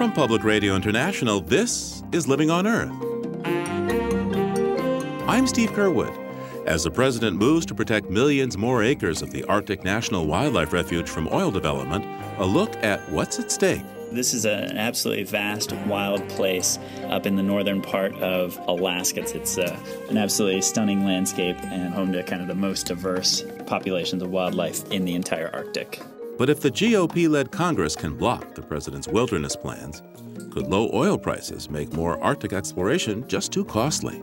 From Public Radio International, this is Living on Earth. I'm Steve Curwood. As the president moves to protect millions more acres of the Arctic National Wildlife Refuge from oil development, a look at what's at stake. This is an absolutely vast, wild place up in the northern part of Alaska. It's, it's uh, an absolutely stunning landscape and home to kind of the most diverse populations of wildlife in the entire Arctic. But if the GOP led Congress can block the president's wilderness plans, could low oil prices make more Arctic exploration just too costly?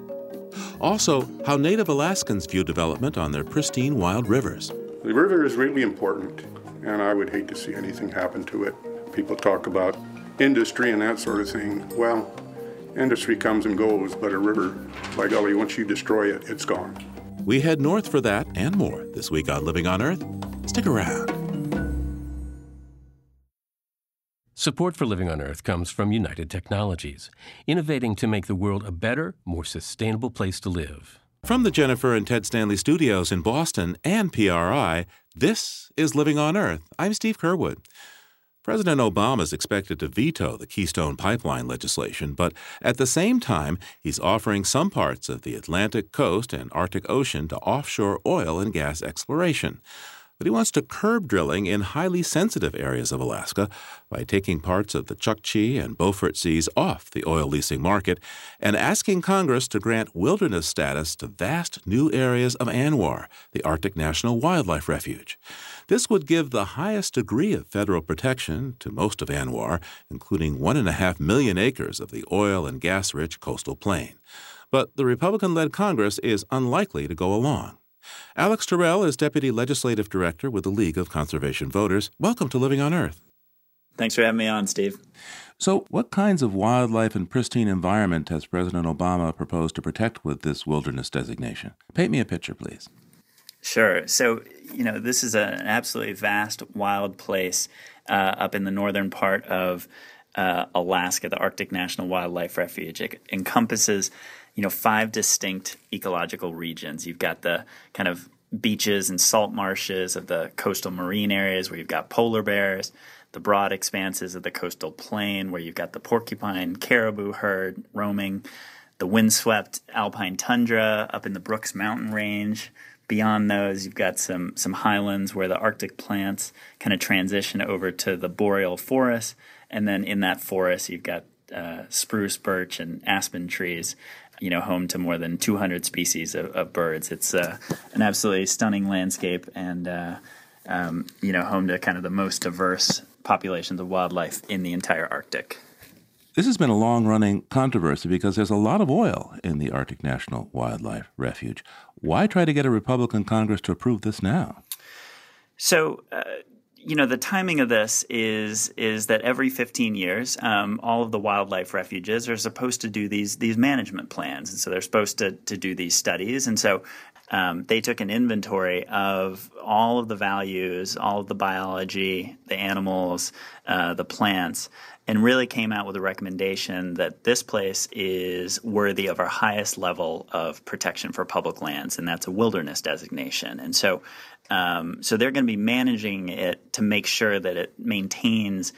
Also, how Native Alaskans view development on their pristine wild rivers. The river is really important, and I would hate to see anything happen to it. People talk about industry and that sort of thing. Well, industry comes and goes, but a river, by golly, once you destroy it, it's gone. We head north for that and more this week on Living on Earth. Stick around. Support for Living on Earth comes from United Technologies, innovating to make the world a better, more sustainable place to live. From the Jennifer and Ted Stanley studios in Boston and PRI, this is Living on Earth. I'm Steve Curwood. President Obama is expected to veto the Keystone Pipeline legislation, but at the same time, he's offering some parts of the Atlantic coast and Arctic Ocean to offshore oil and gas exploration but he wants to curb drilling in highly sensitive areas of Alaska by taking parts of the Chukchi and Beaufort Seas off the oil leasing market and asking Congress to grant wilderness status to vast new areas of ANWR, the Arctic National Wildlife Refuge. This would give the highest degree of federal protection to most of ANWR, including one and a half million acres of the oil and gas rich coastal plain. But the Republican led Congress is unlikely to go along. Alex Taurel is Deputy Legislative Director with the League of Conservation Voters. Welcome to Living on Earth. Thanks for having me on, Steve. So, what kinds of wildlife and pristine environment has President Obama proposed to protect with this wilderness designation? Paint me a picture, please. Sure. So, you know, this is an absolutely vast, wild place uh, up in the northern part of uh, Alaska, the Arctic National Wildlife Refuge. It encompasses you know five distinct ecological regions. You've got the kind of beaches and salt marshes of the coastal marine areas where you've got polar bears, the broad expanses of the coastal plain where you've got the porcupine caribou herd roaming, the windswept alpine tundra up in the Brooks Mountain Range. Beyond those, you've got some some highlands where the Arctic plants kind of transition over to the boreal forest, and then in that forest, you've got uh, spruce, birch, and aspen trees you know, home to more than 200 species of, of birds. It's uh, an absolutely stunning landscape and, uh, um, you know, home to kind of the most diverse populations of wildlife in the entire Arctic. This has been a long running controversy because there's a lot of oil in the Arctic National Wildlife Refuge. Why try to get a Republican Congress to approve this now? So, uh, you know the timing of this is is that every 15 years um, all of the wildlife refuges are supposed to do these these management plans. And so they're supposed to to do these studies. And so um, they took an inventory of all of the values all of the biology the animals uh, the plants and really came out with a recommendation that this place is worthy of our highest level of protection for public lands, and that's a wilderness designation. And so um, so they're going to be managing it to make sure that it maintains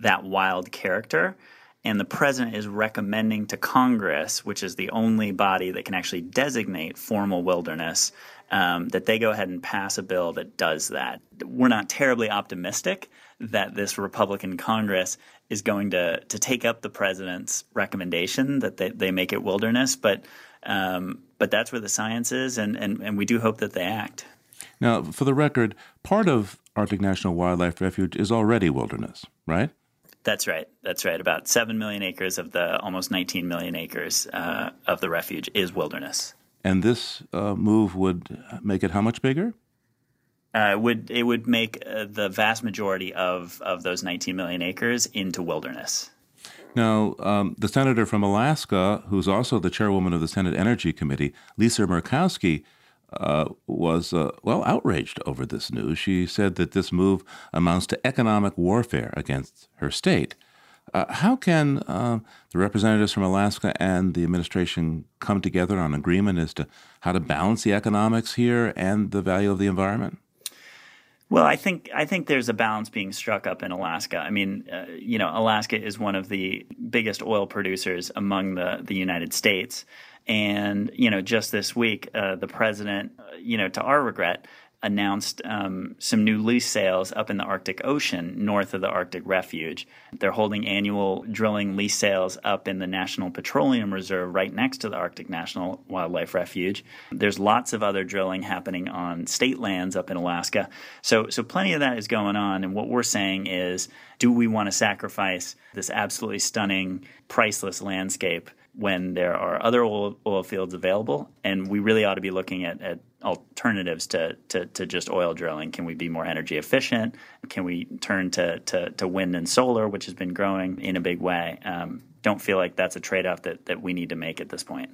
that wild character. And the president is recommending to Congress, which is the only body that can actually designate formal wilderness, um, that they go ahead and pass a bill that does that. We're not terribly optimistic that this Republican Congress is going to to take up the president's recommendation that they, they make it wilderness, but um, but that's where the science is, and, and, and we do hope that they act. Now, for the record, part of Arctic National Wildlife Refuge is already wilderness, right? That's right. That's right. About 7 million acres of the almost 19 million acres uh, of the refuge is wilderness. And this uh, move would make it how much bigger? Uh, would it would make uh, the vast majority of, of those 19 million acres into wilderness. Now, um, the senator from Alaska, who's also the chairwoman of the Senate Energy Committee, Lisa Murkowski, uh, was, uh, well, outraged over this news. She said that this move amounts to economic warfare against her state. Uh, how can uh, the representatives from Alaska and the administration come together on agreement as to how to balance the economics here and the value of the environment? Well, I think I think there's a balance being struck up in Alaska. I mean, uh, you know, Alaska is one of the biggest oil producers among the the United States, and you know, just this week, uh, the president, uh, you know, to our regret, announced um, some new lease sales up in the Arctic Ocean north of the Arctic Refuge. They're holding annual drilling lease sales up in the National Petroleum Reserve right next to the Arctic National Wildlife Refuge. There's lots of other drilling happening on state lands up in Alaska. So, so plenty of that is going on. And what we're saying is, do we want to sacrifice this absolutely stunning, priceless landscape? When there are other oil, oil, fields available, and we really ought to be looking at, at alternatives to, to, to, just oil drilling. Can we be more energy efficient? Can we turn to, to, to wind and solar, which has been growing in a big way? Um, don't feel like that's a trade off that, that we need to make at this point.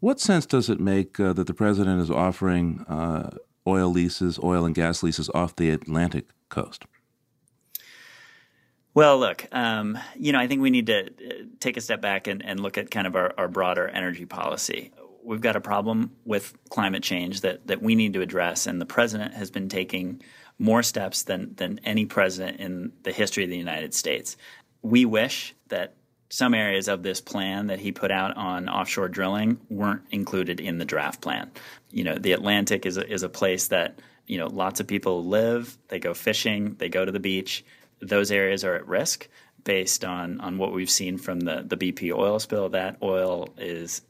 What sense does it make uh, that the president is offering uh, oil leases, oil and gas leases off the Atlantic coast? Well, look, um, you know, I think we need to uh, take a step back and, and look at kind of our, our, broader energy policy. We've got a problem with climate change that, that we need to address, and the president has been taking more steps than, than any president in the history of the United States. We wish that some areas of this plan that he put out on offshore drilling weren't included in the draft plan. You know, the Atlantic is a, is a place that, you know, lots of people live, they go fishing, they go to the beach those areas are at risk based on on what we've seen from the the BP oil spill. That oil is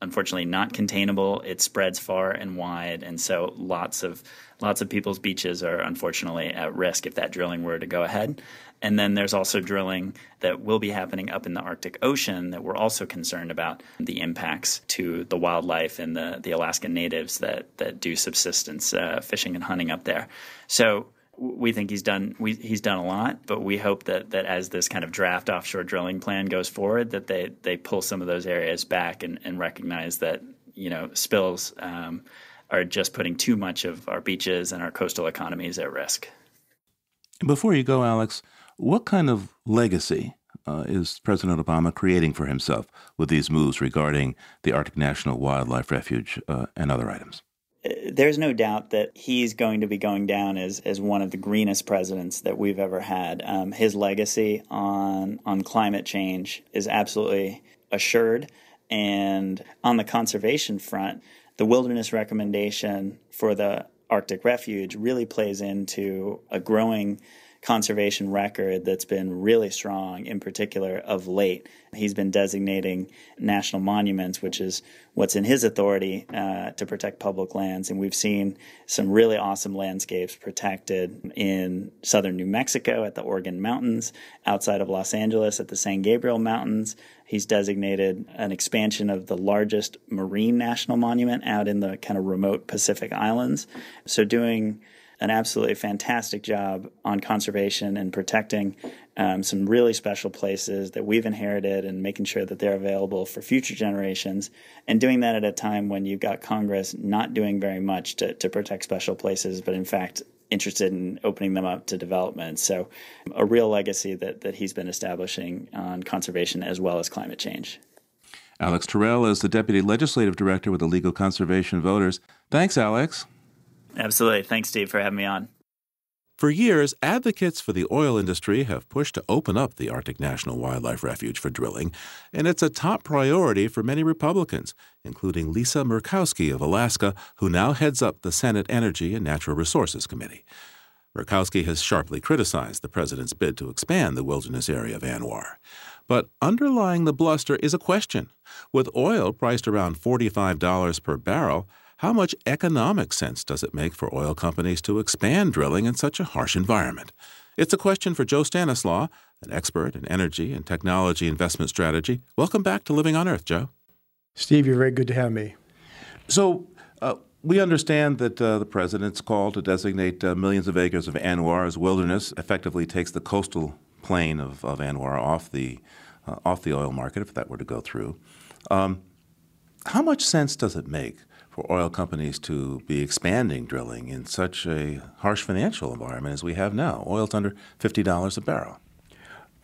unfortunately not containable. It spreads far and wide, and so lots of lots of people's beaches are unfortunately at risk if that drilling were to go ahead. And then there's also drilling that will be happening up in the Arctic Ocean that we're also concerned about the impacts to the wildlife and the, the Alaskan natives that, that do subsistence uh, fishing and hunting up there. So we think he's done we, he's done a lot, but we hope that that as this kind of draft offshore drilling plan goes forward, that they they pull some of those areas back and, and recognize that you know spills um, are just putting too much of our beaches and our coastal economies at risk. Before you go, Alex, what kind of legacy uh, is President Obama creating for himself with these moves regarding the Arctic National Wildlife Refuge uh, and other items? There's no doubt that he's going to be going down as, as one of the greenest presidents that we've ever had. Um, his legacy on on climate change is absolutely assured. And on the conservation front, the wilderness recommendation for the Arctic Refuge really plays into a growing conservation record that's been really strong, in particular of late. He's been designating national monuments, which is what's in his authority uh, to protect public lands. And we've seen some really awesome landscapes protected in southern New Mexico at the Organ Mountains, outside of Los Angeles at the San Gabriel Mountains. He's designated an expansion of the largest marine national monument out in the kind of remote Pacific Islands. So, doing an absolutely fantastic job on conservation and protecting um, some really special places that we've inherited and making sure that they're available for future generations. And doing that at a time when you've got Congress not doing very much to, to protect special places, but in fact, interested in opening them up to development. So, a real legacy that, that he's been establishing on conservation as well as climate change. Alex Taurel is the Deputy Legislative Director with the League of Conservation Voters. Thanks, Alex. Absolutely. Thanks, Steve, for having me on. For years, advocates for the oil industry have pushed to open up the Arctic National Wildlife Refuge for drilling, and it's a top priority for many Republicans, including Lisa Murkowski of Alaska, who now heads up the Senate Energy and Natural Resources Committee. Murkowski has sharply criticized the president's bid to expand the wilderness area of ANWR. But underlying the bluster is a question. With oil priced around $45 per barrel, how much economic sense does it make for oil companies to expand drilling in such a harsh environment? It's a question for Joe Stanislaw, an expert in energy and technology investment strategy. Welcome back to Living on Earth, Joe. Steve, you're very good to have me. So, uh, we understand that uh, the president's call to designate uh, millions of acres of ANWR as wilderness effectively takes the coastal plain of, of ANWR off the, uh, off the oil market if that were to go through. Um, how much sense does it make for oil companies to be expanding drilling in such a harsh financial environment as we have now. Oil's under $50 a barrel.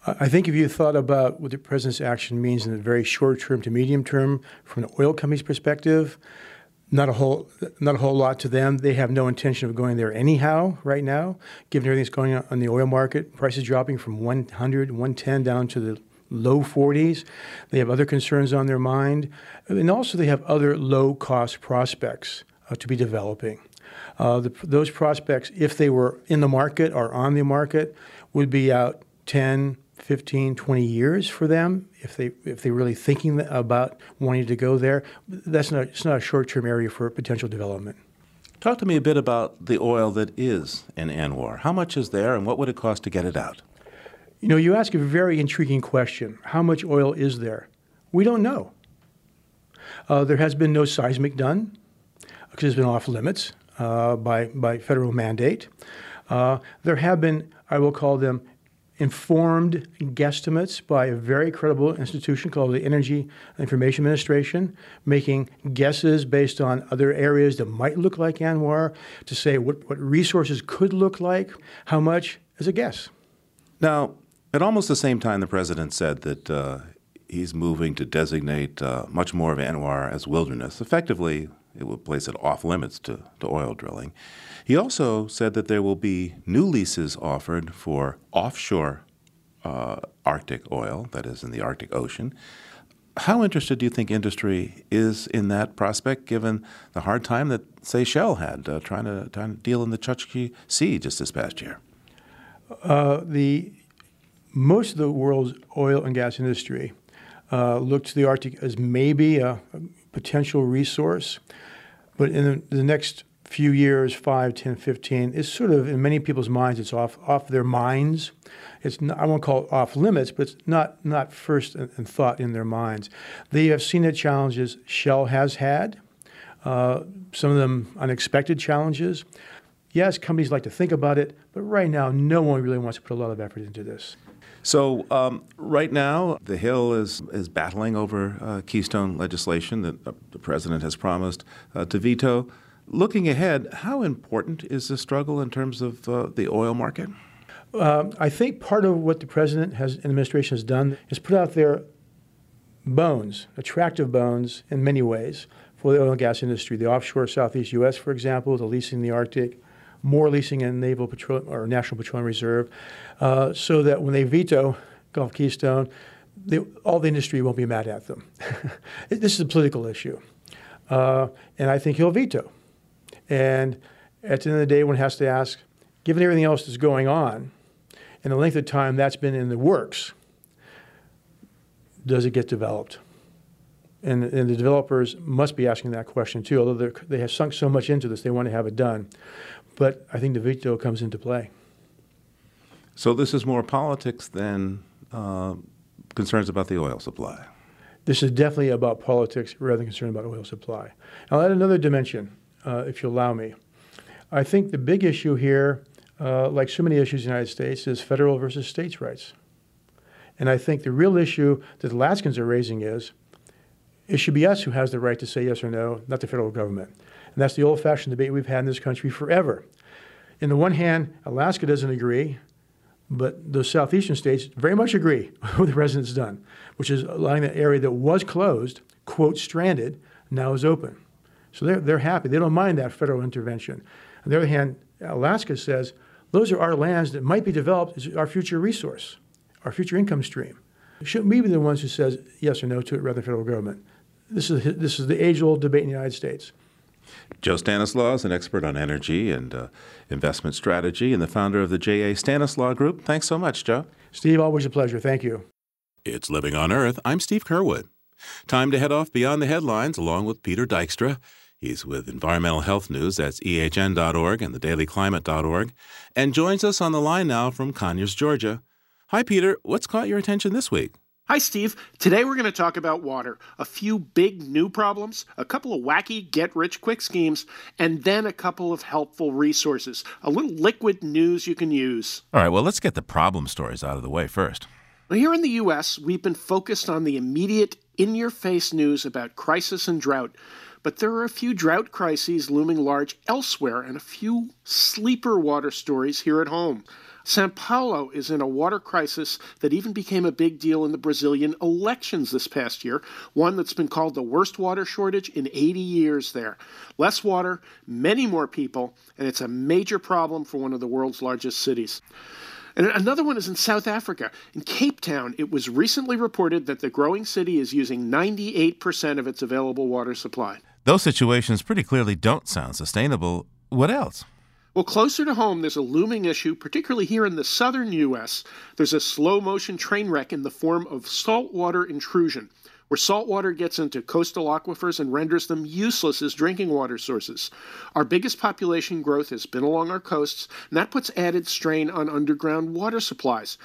I think if you thought about what the president's action means in the very short term to medium term, from the oil company's perspective, not a whole not a whole lot to them. They have no intention of going there anyhow right now, given everything that's going on in the oil market. Prices dropping from 100, 110 down to the low 40s. They have other concerns on their mind, and also they have other low cost prospects uh, to be developing. Uh, the, those prospects, if they were in the market or on the market, would be out 10, 15, 20 years for them if they if they're really thinking about wanting to go there. That's not it's not a short term area for potential development. Talk to me a bit about the oil that is in ANWR. How much is there, and what would it cost to get it out? You know, you ask a very intriguing question. How much oil is there? We don't know. Uh, there has been no seismic done because it's been off limits uh, by by federal mandate. Uh, there have been, I will call them informed guesstimates by a very credible institution called the Energy Information Administration, making guesses based on other areas that might look like ANWR to say what, what resources could look like, how much is a guess. Now, at almost the same time, the president said that uh, he's moving to designate uh, much more of ANWR as wilderness. Effectively, it would place it off limits to, to oil drilling. He also said that there will be new leases offered for offshore uh, Arctic oil, that is, in the Arctic Ocean. How interested do you think industry is in that prospect, given the hard time that, say, Shell had uh, trying, to, trying to deal in the Chukchi Sea just this past year? Uh, the most of the world's oil and gas industry uh, look to the Arctic as maybe a, a potential resource, but in the, the next few years, 5, 10, 15, is sort of in many people's minds, it's off off their minds. It's not, I won't call it off limits, but it's not not first in, in thought in their minds. They have seen the challenges Shell has had, uh, some of them unexpected challenges. Yes, companies like to think about it, but right now, no one really wants to put a lot of effort into this. So um, right now, the Hill is is battling over uh, Keystone legislation that uh, the president has promised uh, to veto. Looking ahead, how important is this struggle in terms of uh, the oil market? Um, I think part of what the president has, and administration has done is put out their bones, attractive bones in many ways for the oil and gas industry. The offshore Southeast U.S., for example, the leasing in the Arctic, more leasing in Naval Petroleum or National Petroleum Reserve, uh, so that when they veto Gulf Keystone, they, all the industry won't be mad at them. this is a political issue, uh, and I think he'll veto. And at the end of the day, one has to ask, given everything else that's going on and the length of time that's been in the works, does it get developed? And, and the developers must be asking that question too, although they have sunk so much into this, they want to have it done. But I think the veto comes into play. So this is more politics than uh, concerns about the oil supply. This is definitely about politics rather than concern about oil supply. I'll add another dimension uh, if you allow me. I think the big issue here, uh, like so many issues in the United States, is federal versus states' rights. And I think the real issue that the Alaskans are raising is it should be us who has the right to say yes or no, not the federal government. And that's the old fashioned debate we've had in this country forever. In the one hand, Alaska doesn't agree, but the southeastern states very much agree with what the president's done, which is allowing that area that was closed, quote, stranded, now is open. So they're, they're happy. They don't mind that federal intervention. On the other hand, Alaska says those are our lands that might be developed as our future resource, our future income stream. Shouldn't we be the ones who says yes or no to it rather than federal government? This is, this is the age-old debate in the United States. Joe Stanislaw is an expert on energy and uh, investment strategy and the founder of the J.A. Stanislaw Group. Thanks so much, Joe. Steve, always a pleasure. Thank you. It's Living on Earth. I'm Steve Curwood. Time to head off beyond the headlines along with Peter Dykstra. He's with Environmental Health News, that's ehn.org and thedailyclimate.org, and joins us on the line now from Conyers, Georgia. Hi, Peter. What's caught your attention this week? Hi, Steve. Today we're going to talk about water. A few big new problems, a couple of wacky get rich quick schemes, and then a couple of helpful resources. A little liquid news you can use. All right, well, let's get the problem stories out of the way first. Here in the U.S., we've been focused on the immediate, in your face news about crisis and drought. But there are a few drought crises looming large elsewhere and a few sleeper water stories here at home. Sao Paulo is in a water crisis that even became a big deal in the Brazilian elections this past year, one that's been called the worst water shortage in 80 years there. Less water, many more people, and it's a major problem for one of the world's largest cities. And another one is in South Africa. In Cape Town, it was recently reported that the growing city is using 98% of its available water supply. Those situations pretty clearly don't sound sustainable. What else? Well, closer to home, there's a looming issue, particularly here in the southern U.S. There's a slow motion train wreck in the form of saltwater intrusion, where saltwater gets into coastal aquifers and renders them useless as drinking water sources. Our biggest population growth has been along our coasts, and that puts added strain on underground water supplies.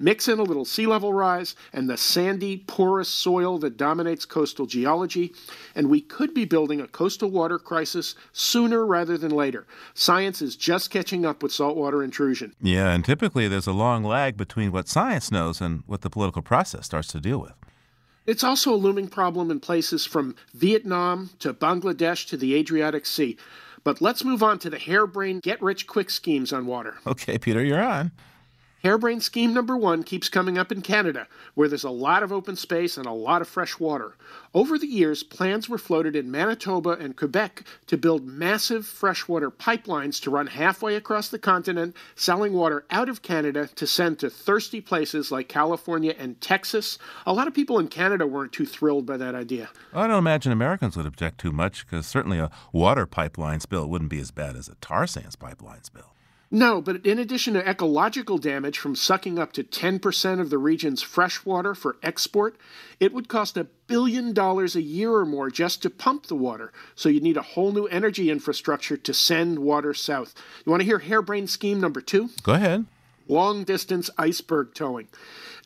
Mix in a little sea level rise and the sandy, porous soil that dominates coastal geology, and we could be building a coastal water crisis sooner rather than later. Science is just catching up with saltwater intrusion. Yeah, and typically there's a long lag between what science knows and what the political process starts to deal with. It's also a looming problem in places from Vietnam to Bangladesh to the Adriatic Sea. But let's move on to the harebrained get rich quick schemes on water. Okay, Peter, you're on. Harebrained scheme number one keeps coming up in Canada, where there's a lot of open space and a lot of fresh water. Over the years, plans were floated in Manitoba and Quebec to build massive freshwater pipelines to run halfway across the continent, selling water out of Canada to send to thirsty places like California and Texas. A lot of people in Canada weren't too thrilled by that idea. I don't imagine Americans would object too much, because certainly a water pipeline spill wouldn't be as bad as a tar sands pipeline spill. No, but in addition to ecological damage from sucking up to 10% of the region's fresh water for export, it would cost a billion dollars a year or more just to pump the water. So you'd need a whole new energy infrastructure to send water south. You want to hear harebrained scheme number two? Go ahead. Long distance iceberg towing.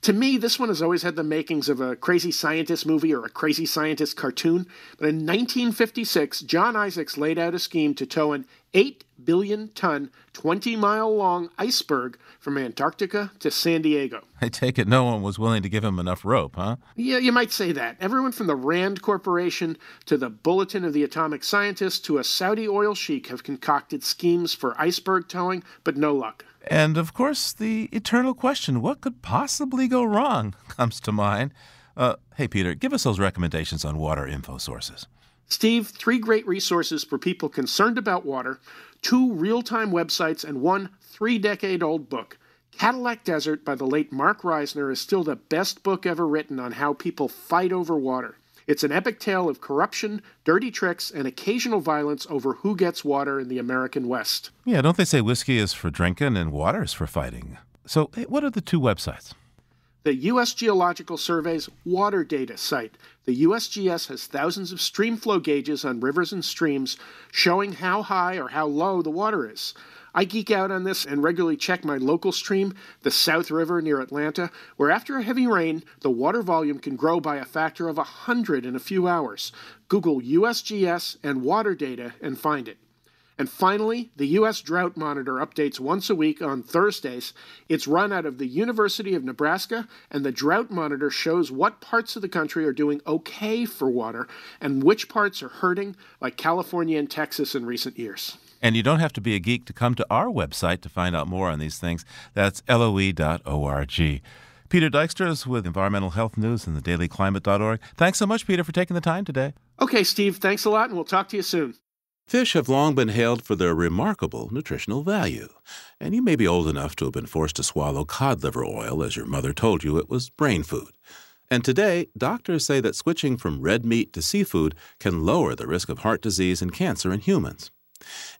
To me, this one has always had the makings of a crazy scientist movie or a crazy scientist cartoon. But in 1956, John Isaacs laid out a scheme to tow an 8 billion ton, 20 mile long iceberg from Antarctica to San Diego. I take it no one was willing to give him enough rope, huh? Yeah, you might say that. Everyone from the Rand Corporation to the Bulletin of the Atomic Scientist to a Saudi oil sheik have concocted schemes for iceberg towing, but no luck. And of course, the eternal question what could possibly go wrong comes to mind. Uh, hey, Peter, give us those recommendations on water info sources. Steve, three great resources for people concerned about water, two real time websites, and one three decade old book. Cadillac Desert by the late Marc Reisner is still the best book ever written on how people fight over water. It's an epic tale of corruption, dirty tricks, and occasional violence over who gets water in the American West. Yeah, don't they say whiskey is for drinking and water is for fighting? So, hey, what are the two websites? The U.S. Geological Survey's water data site. The USGS has thousands of stream flow gauges on rivers and streams showing how high or how low the water is. I geek out on this and regularly check my local stream, the South River near Atlanta, where after a heavy rain, the water volume can grow by a factor of 100 in a few hours. Google USGS and water data and find it. And finally, the U.S. Drought Monitor updates once a week on Thursdays. It's run out of the University of Nebraska, and the Drought Monitor shows what parts of the country are doing okay for water and which parts are hurting, like California and Texas in recent years. And you don't have to be a geek to come to our website to find out more on these things. That's loe.org. Peter Dykstra is with Environmental Health News and the dailyclimate.org. Thanks so much, Peter, for taking the time today. Okay, Steve, thanks a lot, and we'll talk to you soon. Fish have long been hailed for their remarkable nutritional value, and you may be old enough to have been forced to swallow cod liver oil as your mother told you it was brain food. And today, doctors say that switching from red meat to seafood can lower the risk of heart disease and cancer in humans.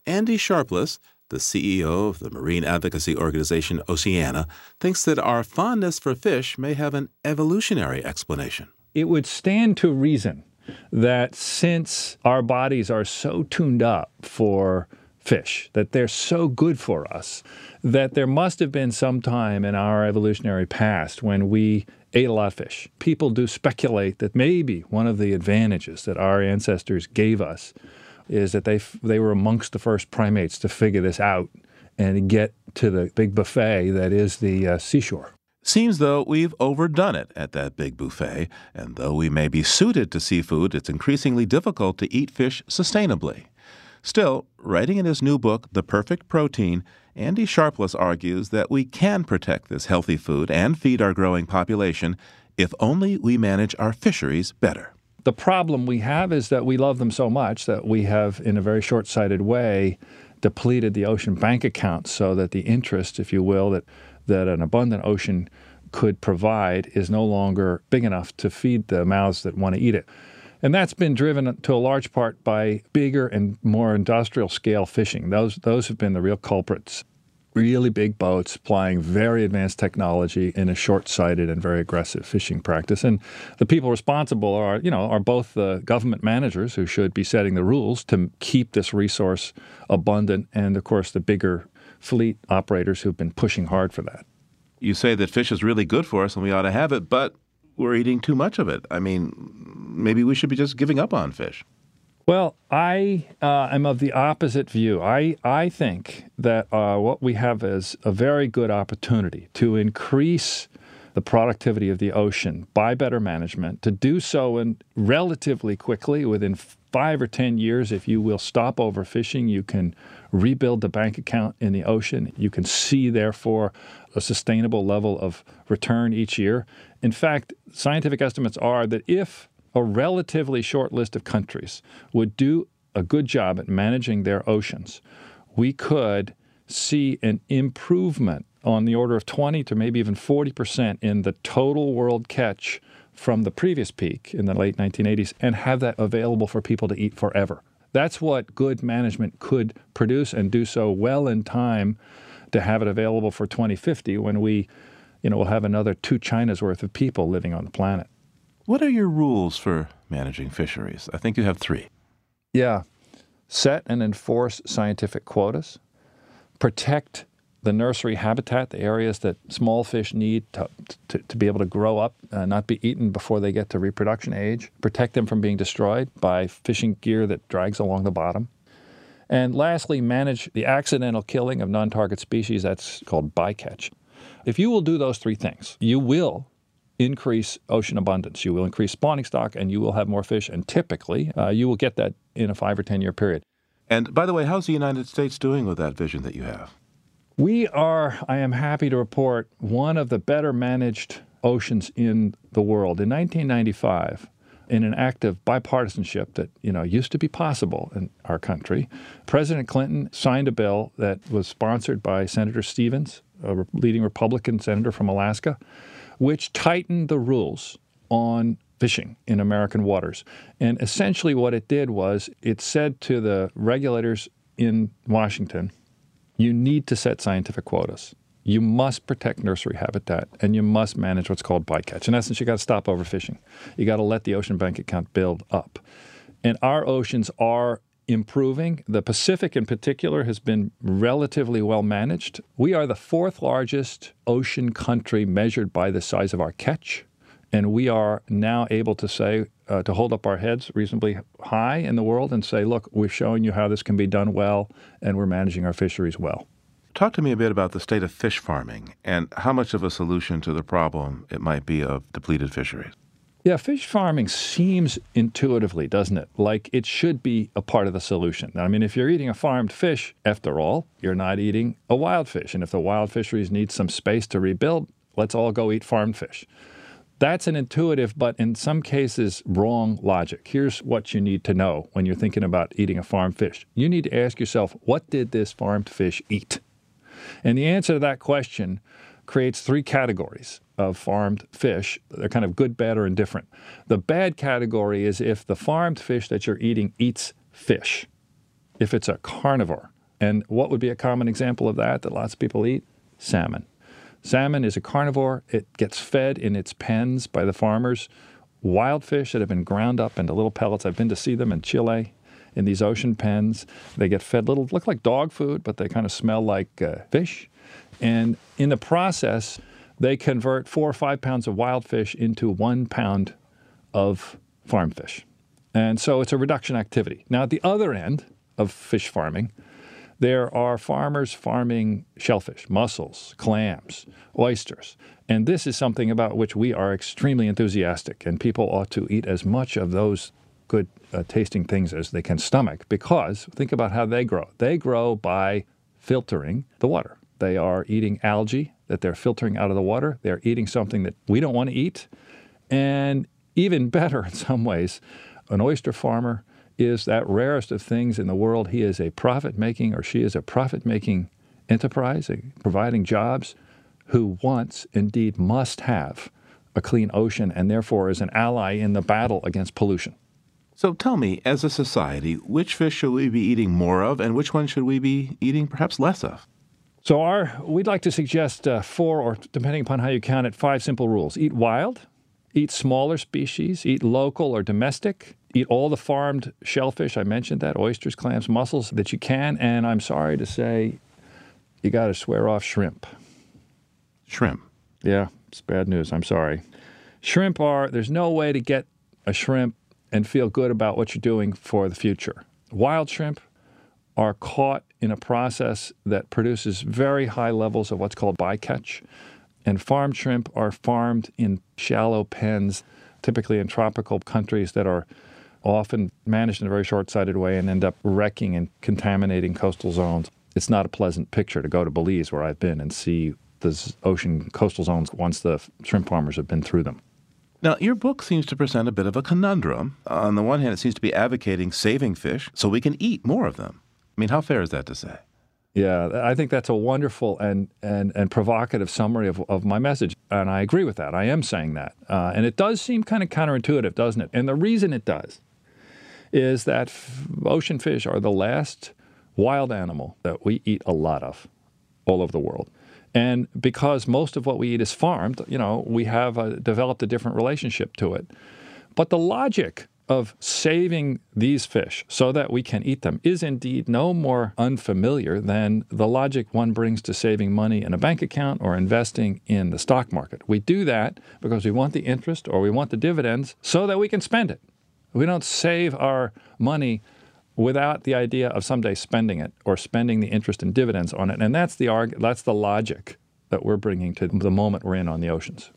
Andy Sharpless, the CEO of the marine advocacy organization Oceana, thinks that our fondness for fish may have an evolutionary explanation. It would stand to reason that since our bodies are so tuned up for fish, that they're so good for us, that there must have been some time in our evolutionary past when we ate a lot of fish. People do speculate that maybe one of the advantages that our ancestors gave us is that they they were amongst the first primates to figure this out and get to the big buffet that is the uh, seashore. Seems though we've overdone it at that big buffet, and though we may be suited to seafood, it's increasingly difficult to eat fish sustainably. Still, writing in his new book, The Perfect Protein, Andy Sharpless argues that we can protect this healthy food and feed our growing population if only we manage our fisheries better. The problem we have is that we love them so much that we have, in a very short sighted way, depleted the ocean bank account so that the interest, if you will, that, that an abundant ocean could provide is no longer big enough to feed the mouths that want to eat it. And that's been driven to a large part by bigger and more industrial scale fishing. Those, those have been the real culprits. Really big boats applying very advanced technology in a short-sighted and very aggressive fishing practice. And the people responsible are, you know, are both the government managers who should be setting the rules to keep this resource abundant, and of course the bigger fleet operators who've been pushing hard for that. You say that fish is really good for us and we ought to have it, but we're eating too much of it. I mean, maybe we should be just giving up on fish. Well, I uh, am of the opposite view. I, I think that uh, what we have is a very good opportunity to increase the productivity of the ocean by better management, to do so in relatively quickly, within five or 10 years. If you will stop overfishing, you can rebuild the bank account in the ocean. You can see, therefore, a sustainable level of return each year. In fact, scientific estimates are that if a relatively short list of countries would do a good job at managing their oceans, we could see an improvement on the order of 20 to maybe even 40 percent in the total world catch from the previous peak in the late 1980s and have that available for people to eat forever. That's what good management could produce and do so well in time to have it available for 2050 when we, you know, will have another two China's worth of people living on the planet. What are your rules for managing fisheries? I think you have three. Yeah. Set and enforce scientific quotas, protect the nursery habitat, the areas that small fish need to, to, to be able to grow up, uh, not be eaten before they get to reproduction age, protect them from being destroyed by fishing gear that drags along the bottom. And lastly, manage the accidental killing of non target species. That's called bycatch. If you will do those three things, you will increase ocean abundance. You will increase spawning stock and you will have more fish. And typically, uh, you will get that in a five or 10 year period. And by the way, how's the United States doing with that vision that you have? We are, I am happy to report, one of the better managed oceans in the world. In 1995, in an act of bipartisanship that you know used to be possible in our country, President Clinton signed a bill that was sponsored by Senator Stevens, a leading Republican senator from Alaska, which tightened the rules on fishing in American waters. And essentially, what it did was it said to the regulators in Washington, you need to set scientific quotas. You must protect nursery habitat and you must manage what's called bycatch. In essence, you got to stop overfishing. You got to let the ocean bank account build up. And our oceans are improving. The Pacific, in particular, has been relatively well managed. We are the fourth largest ocean country measured by the size of our catch. And we are now able to say, uh, to hold up our heads reasonably high in the world and say, look, we're showing you how this can be done well, and we're managing our fisheries well. Talk to me a bit about the state of fish farming and how much of a solution to the problem it might be of depleted fisheries. Yeah, fish farming seems intuitively, doesn't it? Like it should be a part of the solution. I mean, if you're eating a farmed fish, after all, you're not eating a wild fish. And if the wild fisheries need some space to rebuild, let's all go eat farmed fish. That's an intuitive, but in some cases, wrong logic. Here's what you need to know when you're thinking about eating a farmed fish. You need to ask yourself, what did this farmed fish eat? And the answer to that question creates three categories of farmed fish. They're kind of good, bad, or indifferent. The bad category is if the farmed fish that you're eating eats fish, if it's a carnivore. And what would be a common example of that that lots of people eat? Salmon. Salmon is a carnivore. It gets fed in its pens by the farmers. Wild fish that have been ground up into little pellets. I've been to see them in Chile in these ocean pens. They get fed little, look like dog food, but they kind of smell like uh, fish. And in the process, they convert four or five pounds of wild fish into one pound of farm fish. And so it's a reduction activity. Now, at the other end of fish farming, there are farmers farming shellfish, mussels, clams, oysters. And this is something about which we are extremely enthusiastic, and people ought to eat as much of those good uh, tasting things as they can stomach because think about how they grow. They grow by filtering the water. They are eating algae that they're filtering out of the water. They're eating something that we don't want to eat. And even better in some ways, an oyster farmer is that rarest of things in the world. He is a profit making or she is a profit making enterprise, providing jobs, who wants, indeed must have, a clean ocean and therefore is an ally in the battle against pollution. So tell me, as a society, which fish should we be eating more of and which one should we be eating perhaps less of? So our we'd like to suggest uh, four, or depending upon how you count it, five simple rules: eat wild, eat smaller species, eat local or domestic, eat all the farmed shellfish. I mentioned that oysters, clams, mussels that you can, and I'm sorry to say, you got to swear off shrimp. Shrimp. Yeah, it's bad news. I'm sorry. Shrimp are there's no way to get a shrimp and feel good about what you're doing for the future. Wild shrimp are caught in a process that produces very high levels of what's called bycatch. And farm shrimp are farmed in shallow pens, typically in tropical countries that are often managed in a very short sighted way and end up wrecking and contaminating coastal zones. It's not a pleasant picture to go to Belize, where I've been, and see the ocean coastal zones once the shrimp farmers have been through them. Now, your book seems to present a bit of a conundrum. On the one hand, it seems to be advocating saving fish so we can eat more of them. I mean, how fair is that to say? Yeah, I think that's a wonderful and, and, and provocative summary of, of my message. And I agree with that. I am saying that. Uh, and it does seem kind of counterintuitive, doesn't it? And the reason it does is that ocean fish are the last wild animal that we eat a lot of all over the world. And because most of what we eat is farmed, you know, we have a, developed a different relationship to it. But the logic of saving these fish so that we can eat them is indeed no more unfamiliar than the logic one brings to saving money in a bank account or investing in the stock market. We do that because we want the interest or we want the dividends so that we can spend it. We don't save our money without the idea of someday spending it or spending the interest and dividends on it. And that's the arg- that's the logic that we're bringing to the moment we're in on the oceans.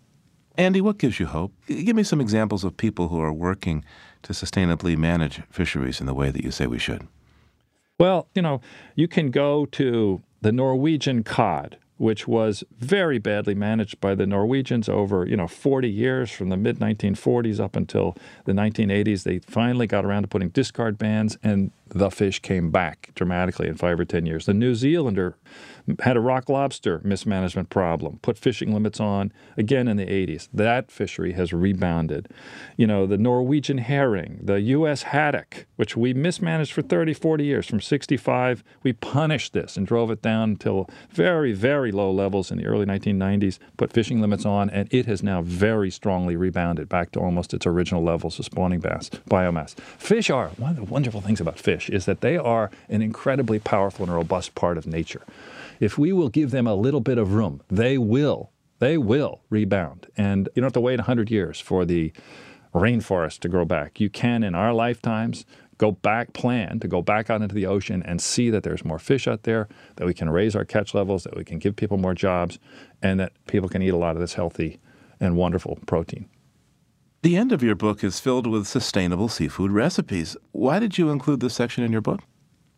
Andy, what gives you hope? Give me some examples of people who are working to sustainably manage fisheries in the way that you say we should. Well, you know, you can go to the Norwegian cod which was very badly managed by the Norwegians over, you know, 40 years from the mid 1940s up until the 1980s. They finally got around to putting discard bans, and the fish came back dramatically in five or 10 years. The New Zealander had a rock lobster mismanagement problem, put fishing limits on again in the 80s. That fishery has rebounded. You know, the Norwegian herring, the U.S. haddock, which we mismanaged for 30, 40 years. From 65, we punished this and drove it down until very, very low levels in the early 1990s, put fishing limits on, and it has now very strongly rebounded back to almost its original levels of spawning bass, biomass. Fish are, one of the wonderful things about fish is that they are an incredibly powerful and robust part of nature if we will give them a little bit of room, they will, they will rebound. And you don't have to wait 100 years for the rainforest to grow back. You can, in our lifetimes, go back, plan to go back out into the ocean and see that there's more fish out there, that we can raise our catch levels, that we can give people more jobs, and that people can eat a lot of this healthy and wonderful protein. The end of your book is filled with sustainable seafood recipes. Why did you include this section in your book?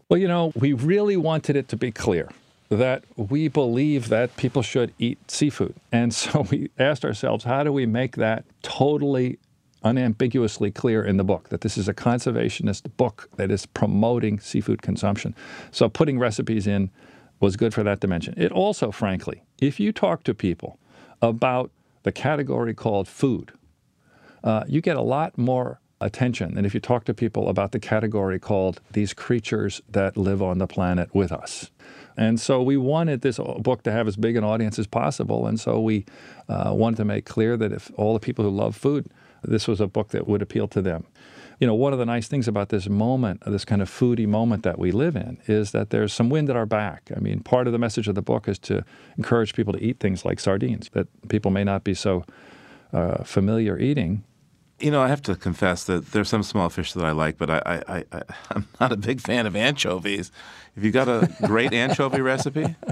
Well, you know, we really wanted it to be clear that we believe that people should eat seafood. And so we asked ourselves, how do we make that totally unambiguously clear in the book that this is a conservationist book that is promoting seafood consumption? So putting recipes in was good for that dimension. It also, frankly, if you talk to people about the category called food, uh, you get a lot more attention than if you talk to people about the category called these creatures that live on the planet with us. And so we wanted this book to have as big an audience as possible. And so we uh, wanted to make clear that if all the people who love food, this was a book that would appeal to them. You know, one of the nice things about this moment, this kind of foodie moment that we live in, is that there's some wind at our back. I mean, part of the message of the book is to encourage people to eat things like sardines that people may not be so uh, familiar eating. You know, I have to confess that there's some small fish that I like, but I, I, I, I'm not a big fan of anchovies. Have you got a great anchovy recipe?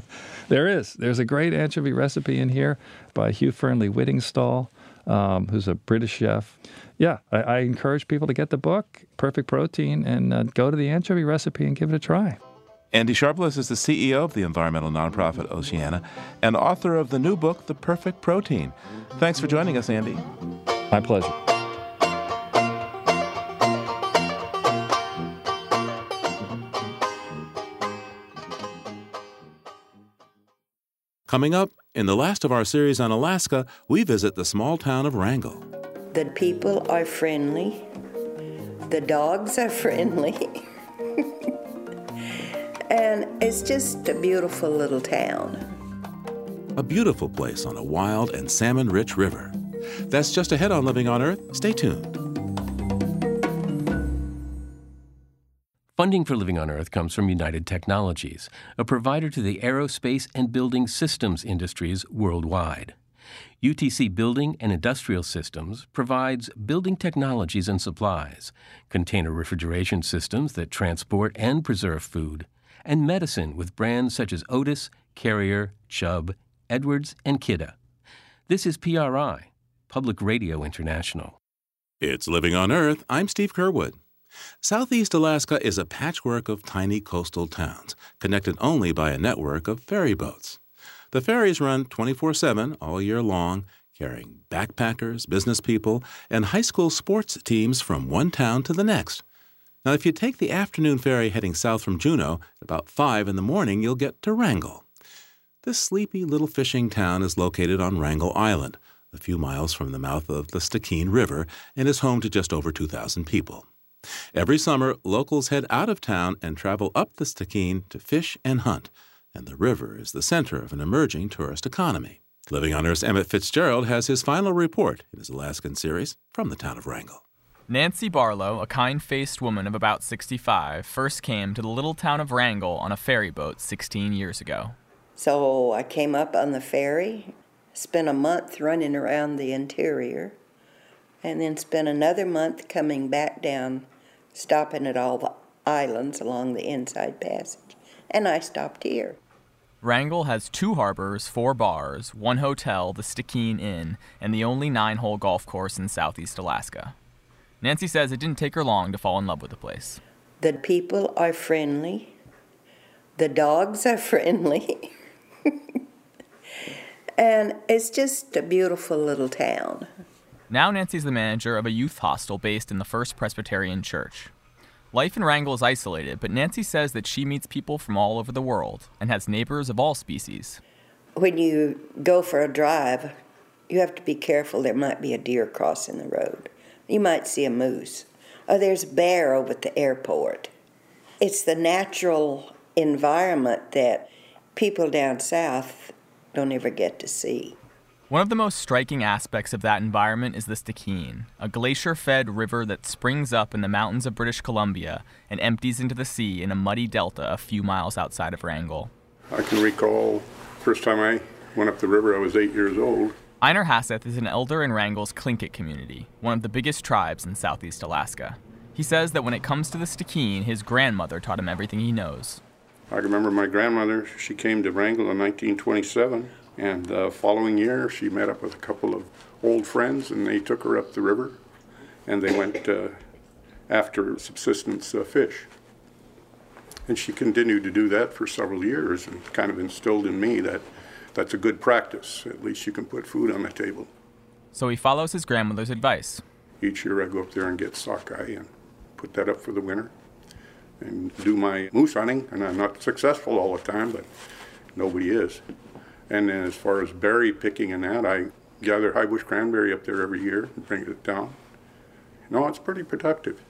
There is. There's a great anchovy recipe in here by Hugh Fearnley Whittingstall, um, who's a British chef. Yeah, I, I, encourage people to get the book, Perfect Protein, and uh, go to the anchovy recipe and give it a try. Andy Sharpless is the CEO of the environmental nonprofit Oceana and author of the new book, The Perfect Protein. Thanks for joining us, Andy. My pleasure. Coming up, in the last of our series on Alaska, we visit the small town of Wrangell. The people are friendly, the dogs are friendly, and it's just a beautiful little town. A beautiful place on a wild and salmon rich river. That's just ahead on Living on Earth. Stay tuned. Funding for Living on Earth comes from United Technologies, a provider to the aerospace and building systems industries worldwide. UTC Building and Industrial Systems provides building technologies and supplies, container refrigeration systems that transport and preserve food, and medicine with brands such as Otis, Carrier, Chubb, Edwards, and Kidde. This is PRI, Public Radio International. It's Living on Earth. I'm Steve Curwood. Southeast Alaska is a patchwork of tiny coastal towns, connected only by a network of ferry boats. The ferries run 24 7 all year long, carrying backpackers, business people, and high school sports teams from one town to the next. Now, if you take the afternoon ferry heading south from Juneau, at about 5 in the morning, you'll get to Wrangell. This sleepy little fishing town is located on Wrangell Island, a few miles from the mouth of the Stikine River, and is home to just over 2,000 people. Every summer, locals head out of town and travel up the Stikine to fish and hunt, and the river is the center of an emerging tourist economy. Living on Earth's Emmett Fitzgerald has his final report in his Alaskan series from the town of Wrangell. Nancy Barlow, a kind faced woman of about 65, first came to the little town of Wrangell on a ferry boat 16 years ago. So I came up on the ferry, spent a month running around the interior, and then spent another month coming back down, stopping at all the islands along the inside passage. And I stopped here. Wrangell has two harbors, four bars, one hotel, the Stikine Inn, and the only nine hole golf course in southeast Alaska. Nancy says it didn't take her long to fall in love with the place. The people are friendly, the dogs are friendly, and it's just a beautiful little town. Now Nancy's the manager of a youth hostel based in the First Presbyterian Church. Life in Wrangell is isolated, but Nancy says that she meets people from all over the world and has neighbors of all species. When you go for a drive, you have to be careful. There might be a deer crossing the road. You might see a moose. Or there's a bear over at the airport. It's the natural environment that people down south don't ever get to see. One of the most striking aspects of that environment is the Stikine, a glacier fed river that springs up in the mountains of British Columbia and empties into the sea in a muddy delta a few miles outside of Wrangell. I can recall first time I went up the river, I was eight years old. Einar Hasseth is an elder in Wrangell's Tlingit community, one of the biggest tribes in southeast Alaska. He says that when it comes to the Stikine, his grandmother taught him everything he knows. I remember my grandmother, she came to Wrangell in 1927 and the following year, she met up with a couple of old friends, and they took her up the river, and they went uh, after subsistence uh, fish. And she continued to do that for several years, and kind of instilled in me that that's a good practice. At least you can put food on the table. So he follows his grandmother's advice. Each year, I go up there and get sockeye and put that up for the winter, and do my moose hunting. And I'm not successful all the time, but nobody is. And then as far as berry picking and that, I gather high bush cranberry up there every year and bring it down. No, it's pretty productive.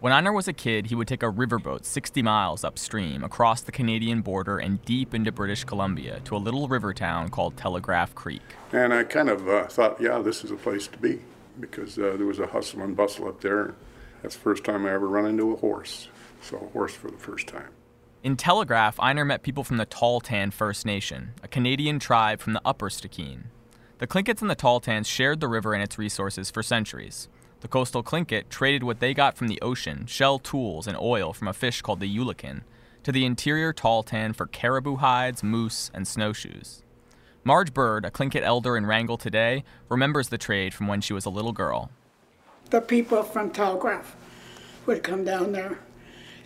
When Einar was a kid, he would take a riverboat 60 miles upstream across the Canadian border and deep into British Columbia to a little river town called Telegraph Creek. And I kind of uh, thought, yeah, this is a place to be because uh, there was a hustle and bustle up there. That's the first time I ever run into a horse. Saw a horse for the first time. In Telegraph, Einar met people from the Tahltan First Nation, a Canadian tribe from the Upper Stikine. The Tlingits and the Tahltans shared the river and its resources for centuries. The coastal Tlingit traded what they got from the ocean, shell tools, and oil from a fish called the eulachon, to the interior Tahltan for caribou hides, moose, and snowshoes. Marge Bird, a Tlingit elder in Wrangell today, remembers the trade from when she was a little girl. The people from Telegraph would come down there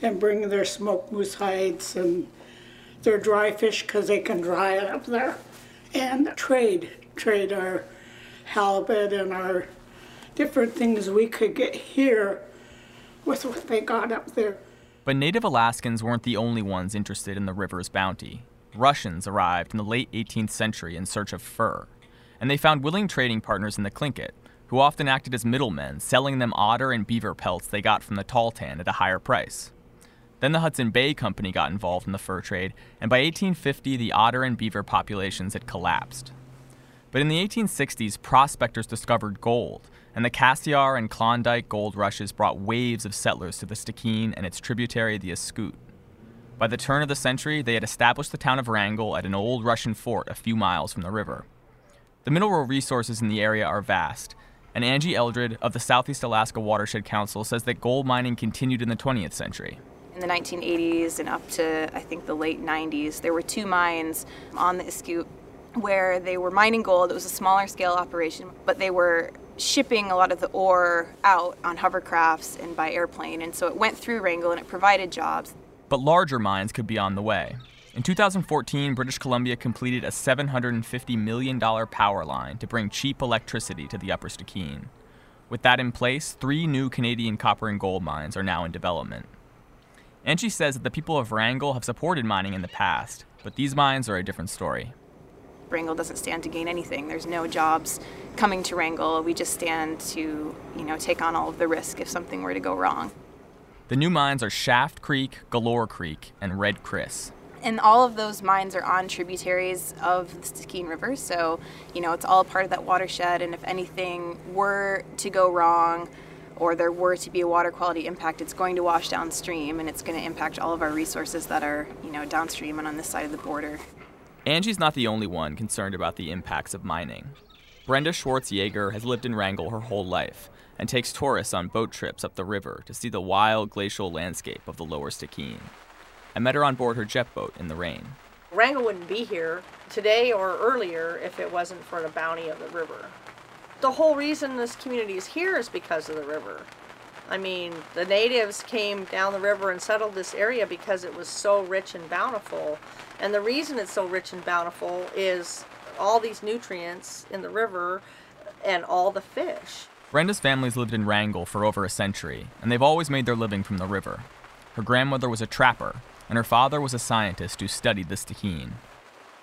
and bring their smoked moose hides and their dry fish because they can dry it up there and trade trade our halibut and our different things we could get here with what they got up there. But native Alaskans weren't the only ones interested in the river's bounty. Russians arrived in the late 18th century in search of fur, and they found willing trading partners in the Tlingit, who often acted as middlemen, selling them otter and beaver pelts they got from the Tahltan at a higher price. Then the Hudson Bay Company got involved in the fur trade, and by 1850 the otter and beaver populations had collapsed. But in the 1860s, prospectors discovered gold, and the Cassiar and Klondike gold rushes brought waves of settlers to the Stikine and its tributary, the Iskut. By the turn of the century, they had established the town of Wrangell at an old Russian fort a few miles from the river. The mineral resources in the area are vast, and Angie Eldred of the Southeast Alaska Watershed Council says that gold mining continued in the 20th century. The 1980s and up to, I think, the late 90s, there were two mines on the Iskut where they were mining gold. It was a smaller scale operation, but they were shipping a lot of the ore out on hovercrafts and by airplane. And so it went through Wrangell and it provided jobs. But larger mines could be on the way. In 2014, British Columbia completed a $750 million power line to bring cheap electricity to the Upper Stikine. With that in place, three new Canadian copper and gold mines are now in development. Angie says that the people of Wrangell have supported mining in the past, but these mines are a different story. Wrangell doesn't stand to gain anything. There's no jobs coming to Wrangell. We just stand to, you know, take on all of the risk if something were to go wrong. The new mines are Shaft Creek, Galore Creek, and Red Chris. And all of those mines are on tributaries of the Stikine River, so you know it's all part of that watershed. And if anything were to go wrong, or there were to be a water quality impact, it's going to wash downstream, and it's going to impact all of our resources that are you know downstream and on this side of the border. Angie's not the only one concerned about the impacts of mining. Brenda Schwartz Yeager has lived in Wrangell her whole life and takes tourists on boat trips up the river to see the wild glacial landscape of the lower Stikine. I met her on board her jet boat in the rain. Wrangell wouldn't be here today or earlier if it wasn't for the bounty of the river. The whole reason this community is here is because of the river. I mean, the natives came down the river and settled this area because it was so rich and bountiful. And the reason it's so rich and bountiful is all these nutrients in the river and all the fish. Brenda's family's lived in Wrangell for over a century, and they've always made their living from the river. Her grandmother was a trapper, and her father was a scientist who studied the Stikine.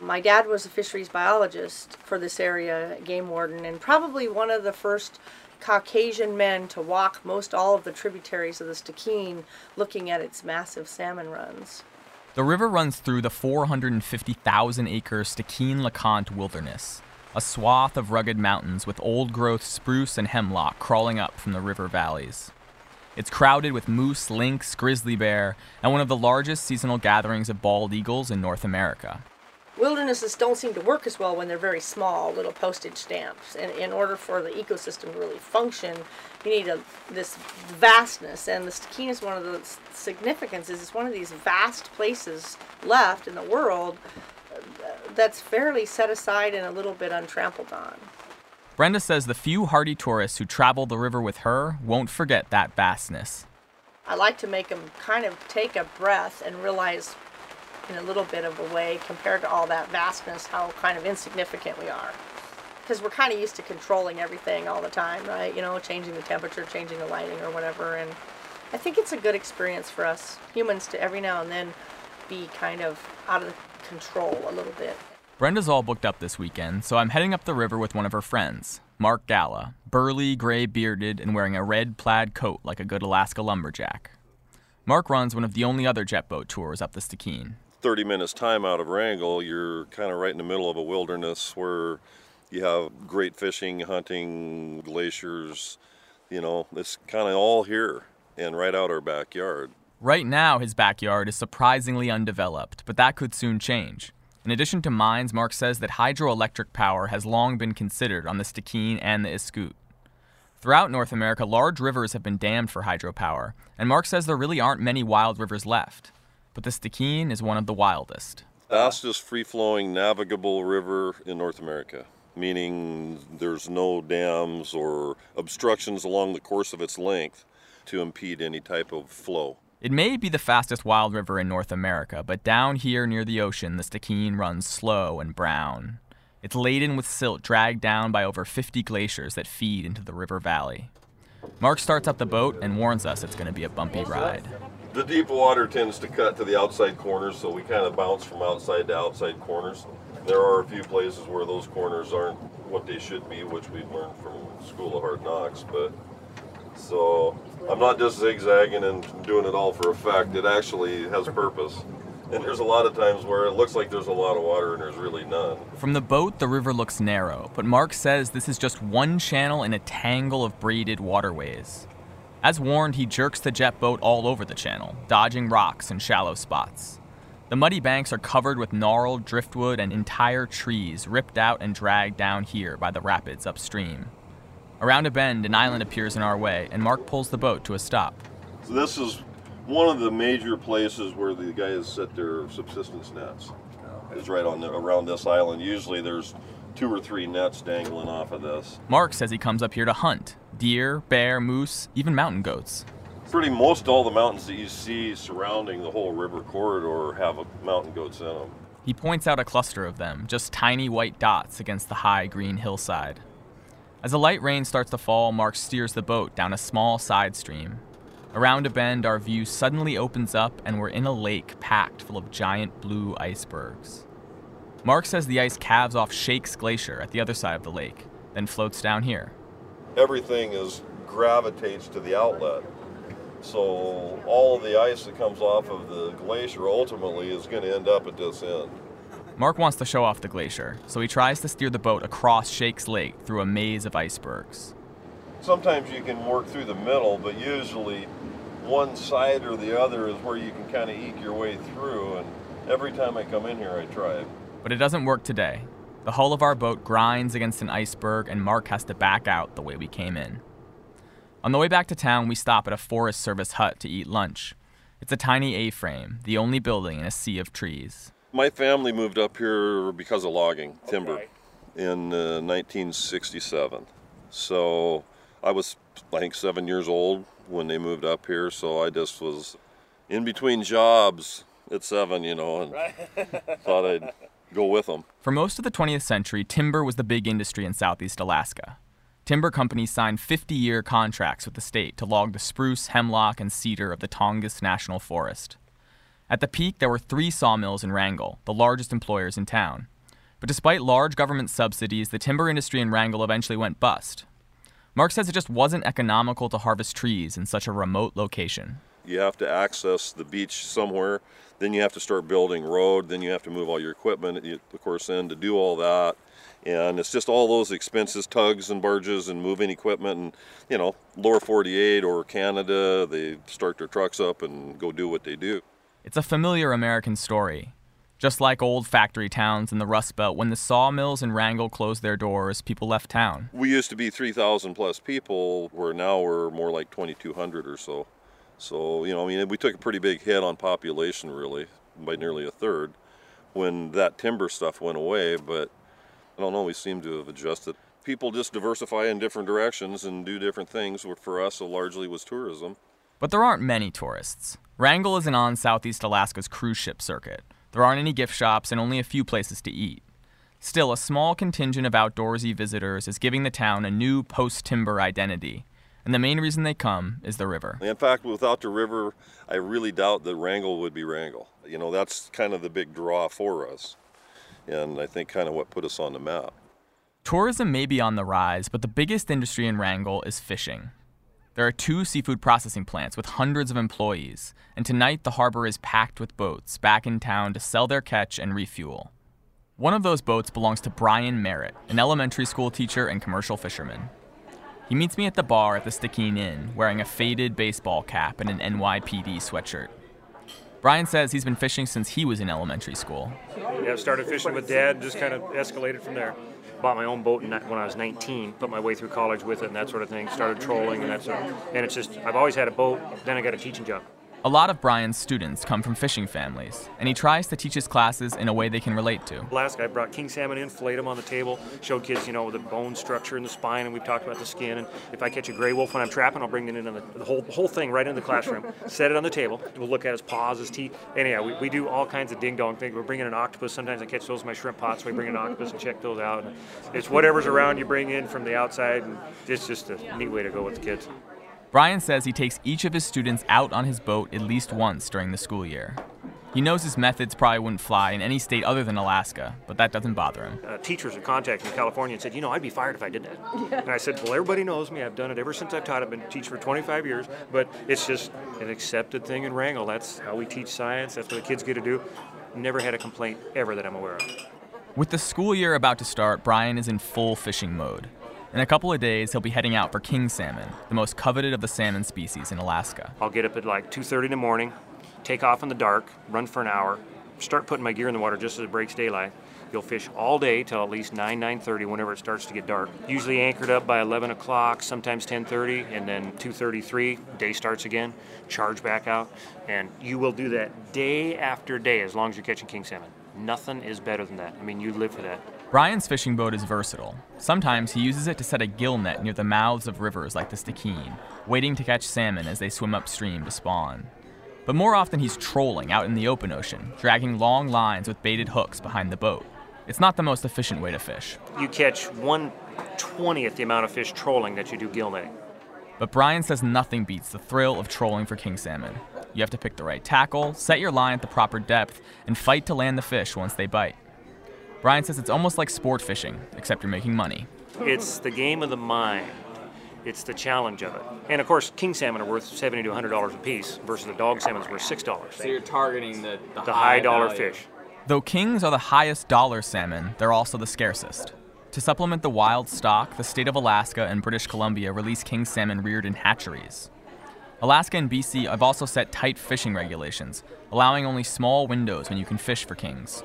My dad was a fisheries biologist for this area, game warden, and probably one of the first Caucasian men to walk most all of the tributaries of the Stikine looking at its massive salmon runs. The river runs through the 450,000 acre Stikine LeConte wilderness, a swath of rugged mountains with old growth spruce and hemlock crawling up from the river valleys. It's crowded with moose, lynx, grizzly bear, and one of the largest seasonal gatherings of bald eagles in North America. Wildernesses don't seem to work as well when they're very small, little postage stamps. And in order for the ecosystem to really function, you need a, this vastness. And the Stikine is one of the significances. It's one of these vast places left in the world uh, that's fairly set aside and a little bit untrampled on. Brenda says the few hardy tourists who travel the river with her won't forget that vastness. I like to make them kind of take a breath and realize, in a little bit of a way, compared to all that vastness, how kind of insignificant we are. Because we're kind of used to controlling everything all the time, right? You know, changing the temperature, changing the lighting, or whatever. And I think it's a good experience for us humans to every now and then be kind of out of control a little bit. Brenda's all booked up this weekend, so I'm heading up the river with one of her friends, Mark Gala, burly, gray bearded, and wearing a red plaid coat like a good Alaska lumberjack. Mark runs one of the only other jet boat tours up the Stikine. 30 minutes time out of Wrangell, you're kind of right in the middle of a wilderness where you have great fishing, hunting, glaciers, you know, it's kind of all here and right out our backyard. Right now, his backyard is surprisingly undeveloped, but that could soon change. In addition to mines, Mark says that hydroelectric power has long been considered on the Stikine and the Iskut. Throughout North America, large rivers have been dammed for hydropower, and Mark says there really aren't many wild rivers left. But the Stikine is one of the wildest. Fastest free flowing navigable river in North America, meaning there's no dams or obstructions along the course of its length to impede any type of flow. It may be the fastest wild river in North America, but down here near the ocean, the Stikine runs slow and brown. It's laden with silt dragged down by over 50 glaciers that feed into the river valley. Mark starts up the boat and warns us it's going to be a bumpy ride. The deep water tends to cut to the outside corners, so we kind of bounce from outside to outside corners. There are a few places where those corners aren't what they should be, which we've learned from School of Hard Knocks, but so I'm not just zigzagging and doing it all for effect. It actually has purpose. And there's a lot of times where it looks like there's a lot of water and there's really none. From the boat, the river looks narrow, but Mark says this is just one channel in a tangle of braided waterways. As warned, he jerks the jet boat all over the channel, dodging rocks and shallow spots. The muddy banks are covered with gnarled driftwood and entire trees ripped out and dragged down here by the rapids upstream. Around a bend, an island appears in our way, and Mark pulls the boat to a stop. So this is one of the major places where the guys set their subsistence nets. Is right on the, around this island. Usually there's two or three nets dangling off of this. Mark says he comes up here to hunt deer, bear, moose, even mountain goats. Pretty most all the mountains that you see surrounding the whole river corridor have mountain goats in them. He points out a cluster of them, just tiny white dots against the high green hillside. As a light rain starts to fall, Mark steers the boat down a small side stream. Around a bend, our view suddenly opens up, and we're in a lake packed full of giant blue icebergs. Mark says the ice calves off Shakes Glacier at the other side of the lake, then floats down here. Everything is gravitates to the outlet. So all of the ice that comes off of the glacier ultimately is going to end up at this end. Mark wants to show off the glacier, so he tries to steer the boat across Shakes Lake through a maze of icebergs. Sometimes you can work through the middle, but usually one side or the other is where you can kind of eke your way through. And every time I come in here, I try it. But it doesn't work today. The hull of our boat grinds against an iceberg, and Mark has to back out the way we came in. On the way back to town, we stop at a Forest Service hut to eat lunch. It's a tiny A frame, the only building in a sea of trees. My family moved up here because of logging, timber, okay. in uh, 1967. So I was, I think, seven years old when they moved up here. So I just was in between jobs at seven, you know, and right. thought I'd go with them. For most of the 20th century, timber was the big industry in southeast Alaska. Timber companies signed 50 year contracts with the state to log the spruce, hemlock, and cedar of the Tongass National Forest. At the peak, there were three sawmills in Wrangell, the largest employers in town. But despite large government subsidies, the timber industry in Wrangell eventually went bust. Mark says it just wasn't economical to harvest trees in such a remote location. You have to access the beach somewhere, then you have to start building road, then you have to move all your equipment, of course, in to do all that. And it's just all those expenses, tugs and barges and moving equipment and, you know, lower 48 or Canada, they start their trucks up and go do what they do. It's a familiar American story. Just like old factory towns in the Rust Belt, when the sawmills in Wrangell closed their doors, people left town. We used to be 3,000 plus people, where now we're more like 2,200 or so. So, you know, I mean, we took a pretty big hit on population, really, by nearly a third when that timber stuff went away, but I don't know, we seem to have adjusted. People just diversify in different directions and do different things, for us, largely was tourism. But there aren't many tourists. Wrangell isn't on Southeast Alaska's cruise ship circuit. There aren't any gift shops and only a few places to eat. Still, a small contingent of outdoorsy visitors is giving the town a new post timber identity. And the main reason they come is the river. In fact, without the river, I really doubt that Wrangell would be Wrangell. You know, that's kind of the big draw for us. And I think kind of what put us on the map. Tourism may be on the rise, but the biggest industry in Wrangell is fishing. There are two seafood processing plants with hundreds of employees, and tonight the harbor is packed with boats back in town to sell their catch and refuel. One of those boats belongs to Brian Merritt, an elementary school teacher and commercial fisherman. He meets me at the bar at the Stikine Inn, wearing a faded baseball cap and an NYPD sweatshirt. Brian says he's been fishing since he was in elementary school. Yeah, I started fishing with dad just kind of escalated from there. bought my own boat when I was 19, put my way through college with it and that sort of thing, started trolling and that sort of, and it's just, I've always had a boat, then I got a teaching job. A lot of Brian's students come from fishing families, and he tries to teach his classes in a way they can relate to. Last guy brought king salmon in, filleted them on the table, showed kids, you know, the bone structure and the spine, and we've talked about the skin. And if I catch a gray wolf when I'm trapping, I'll bring it into the, the whole whole thing right into the classroom, set it on the table. We'll look at his paws, his teeth. Anyhow, we, we do all kinds of ding dong things. We're bringing an octopus. Sometimes I catch those in my shrimp pots. So we bring an octopus and check those out. And it's whatever's around you bring in from the outside, and it's just a neat way to go with the kids. Brian says he takes each of his students out on his boat at least once during the school year. He knows his methods probably wouldn't fly in any state other than Alaska, but that doesn't bother him. Uh, teachers would contact me in California and said, you know, I'd be fired if I did that. Yeah. And I said, well, everybody knows me. I've done it ever since I've taught. I've been teaching for 25 years, but it's just an accepted thing in Wrangell. That's how we teach science. That's what the kids get to do. Never had a complaint ever that I'm aware of. With the school year about to start, Brian is in full fishing mode. In a couple of days, he'll be heading out for king salmon, the most coveted of the salmon species in Alaska. I'll get up at like 2:30 in the morning, take off in the dark, run for an hour, start putting my gear in the water just as it breaks daylight. You'll fish all day till at least 9, 9.30 whenever it starts to get dark. Usually anchored up by 11 o'clock, sometimes 10.30, and then 2.33, day starts again, charge back out. And you will do that day after day as long as you're catching king salmon. Nothing is better than that. I mean, you live for that. Brian's fishing boat is versatile. Sometimes he uses it to set a gill net near the mouths of rivers like the Stikine, waiting to catch salmon as they swim upstream to spawn. But more often he's trolling out in the open ocean, dragging long lines with baited hooks behind the boat. It's not the most efficient way to fish. You catch one twentieth the amount of fish trolling that you do gill netting. But Brian says nothing beats the thrill of trolling for king salmon. You have to pick the right tackle, set your line at the proper depth, and fight to land the fish once they bite. Brian says it's almost like sport fishing, except you're making money. It's the game of the mind. It's the challenge of it. And of course, king salmon are worth seventy to hundred dollars a piece, versus the dog salmon is worth six dollars. So you're targeting the the, the high, high dollar value. fish. Though kings are the highest dollar salmon, they're also the scarcest. To supplement the wild stock, the state of Alaska and British Columbia release king salmon reared in hatcheries. Alaska and BC have also set tight fishing regulations, allowing only small windows when you can fish for kings.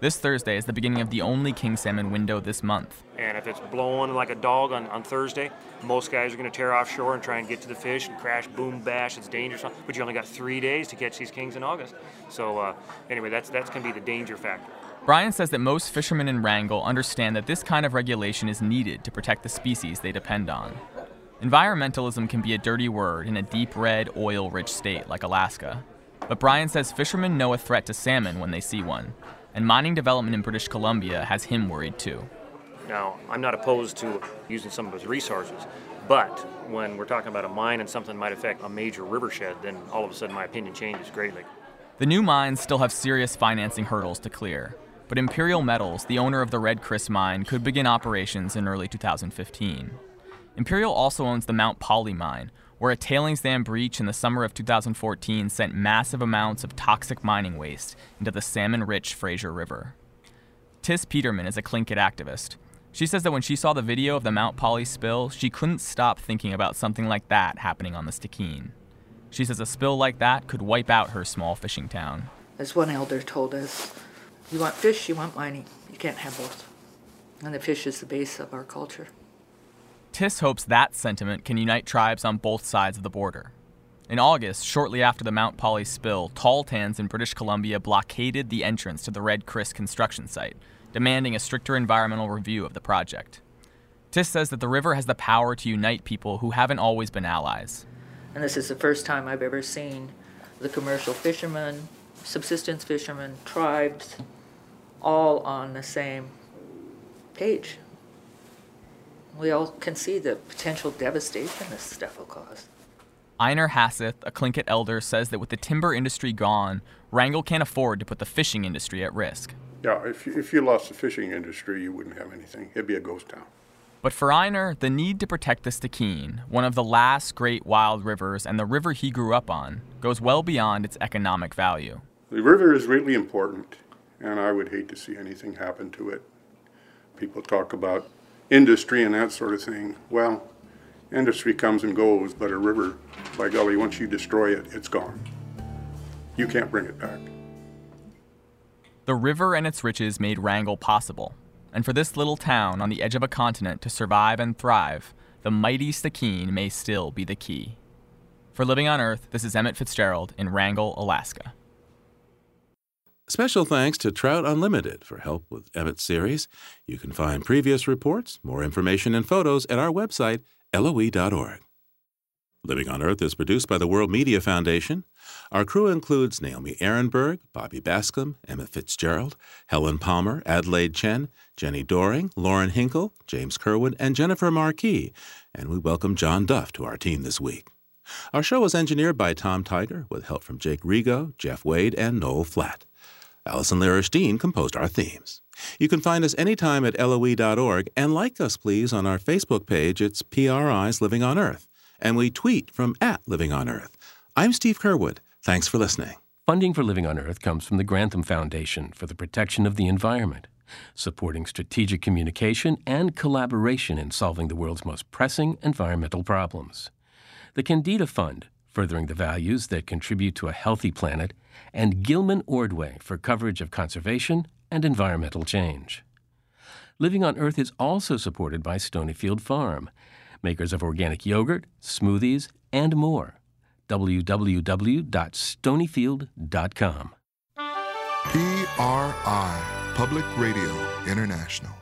This Thursday is the beginning of the only king salmon window this month. And if it's blowing like a dog on, on Thursday, most guys are going to tear offshore and try and get to the fish and crash, boom, bash. It's dangerous. But you only got three days to catch these kings in August. So uh, anyway, that's that's going to be the danger factor. Brian says that most fishermen in Wrangell understand that this kind of regulation is needed to protect the species they depend on. Environmentalism can be a dirty word in a deep red, oil rich state like Alaska. But Brian says fishermen know a threat to salmon when they see one, and mining development in British Columbia has him worried too. Now, I'm not opposed to using some of those resources, but when we're talking about a mine and something might affect a major rivershed, then all of a sudden my opinion changes greatly. The new mines still have serious financing hurdles to clear, but Imperial Metals, the owner of the Red Chris mine, could begin operations in early 2015. Imperial also owns the Mount Polley mine, where a tailings dam breach in the summer of 2014 sent massive amounts of toxic mining waste into the salmon rich Fraser River. Tiss Peterman is a Tlingit activist. She says that when she saw the video of the Mount Polley spill, she couldn't stop thinking about something like that happening on the Stikine. She says a spill like that could wipe out her small fishing town. As one elder told us, you want fish, you want mining. You can't have both. And the fish is the base of our culture. Tiss hopes that sentiment can unite tribes on both sides of the border. In August, shortly after the Mount Polley spill, Tahltans in British Columbia blockaded the entrance to the Red Chris construction site, demanding a stricter environmental review of the project. Tiss says that the river has the power to unite people who haven't always been allies. And this is the first time I've ever seen the commercial fishermen, subsistence fishermen, tribes, all on the same page. We all can see the potential devastation this stuff will cause. Einar Hasseth, a Tlingit elder, says that with the timber industry gone, Wrangell can't afford to put the fishing industry at risk. Yeah, if you, if you lost the fishing industry, you wouldn't have anything. It'd be a ghost town. But for Einar, the need to protect the Stikine, one of the last great wild rivers and the river he grew up on, goes well beyond its economic value. The river is really important, and I would hate to see anything happen to it. People talk about industry and that sort of thing. Well, industry comes and goes, but a river, by golly, once you destroy it, it's gone. You can't bring it back. The river and its riches made Wrangell possible. And for this little town on the edge of a continent to survive and thrive, the mighty Stikine may still be the key. For Living on Earth, this is Emmett Fitzgerald in Wrangell, Alaska. Special thanks to Trout Unlimited for help with Emmett's series. You can find previous reports, more information, and photos at our website, loe.org. Living on Earth is produced by the World Media Foundation. Our crew includes Naomi Arenberg, Bobby Bascomb, Emmett Fitzgerald, Helen Palmer, Adelaide Chen, Jenni Doering, Lauren Hinkle, James Curwood, and Jennifer Marquis. And we welcome John Duff to our team this week. Our show was engineered by Tom Tiger with help from Jake Rigo, Jeff Wade, and Noel Flatt. Allison Lirish Dean composed our themes. You can find us anytime at loe.org and like us, please, on our Facebook page. It's PRI's Living on Earth. And we tweet from at Living on Earth. I'm Steve Curwood. Thanks for listening. Funding for Living on Earth comes from the Grantham Foundation for the Protection of the Environment, supporting strategic communication and collaboration in solving the world's most pressing environmental problems. The Kendeda Fund, furthering the values that contribute to a healthy planet, and Gilman Ordway for coverage of conservation and environmental change. Living on Earth is also supported by Stonyfield Farm, makers of organic yogurt, smoothies, and more. www.stonyfield.com. PRI, Public Radio International.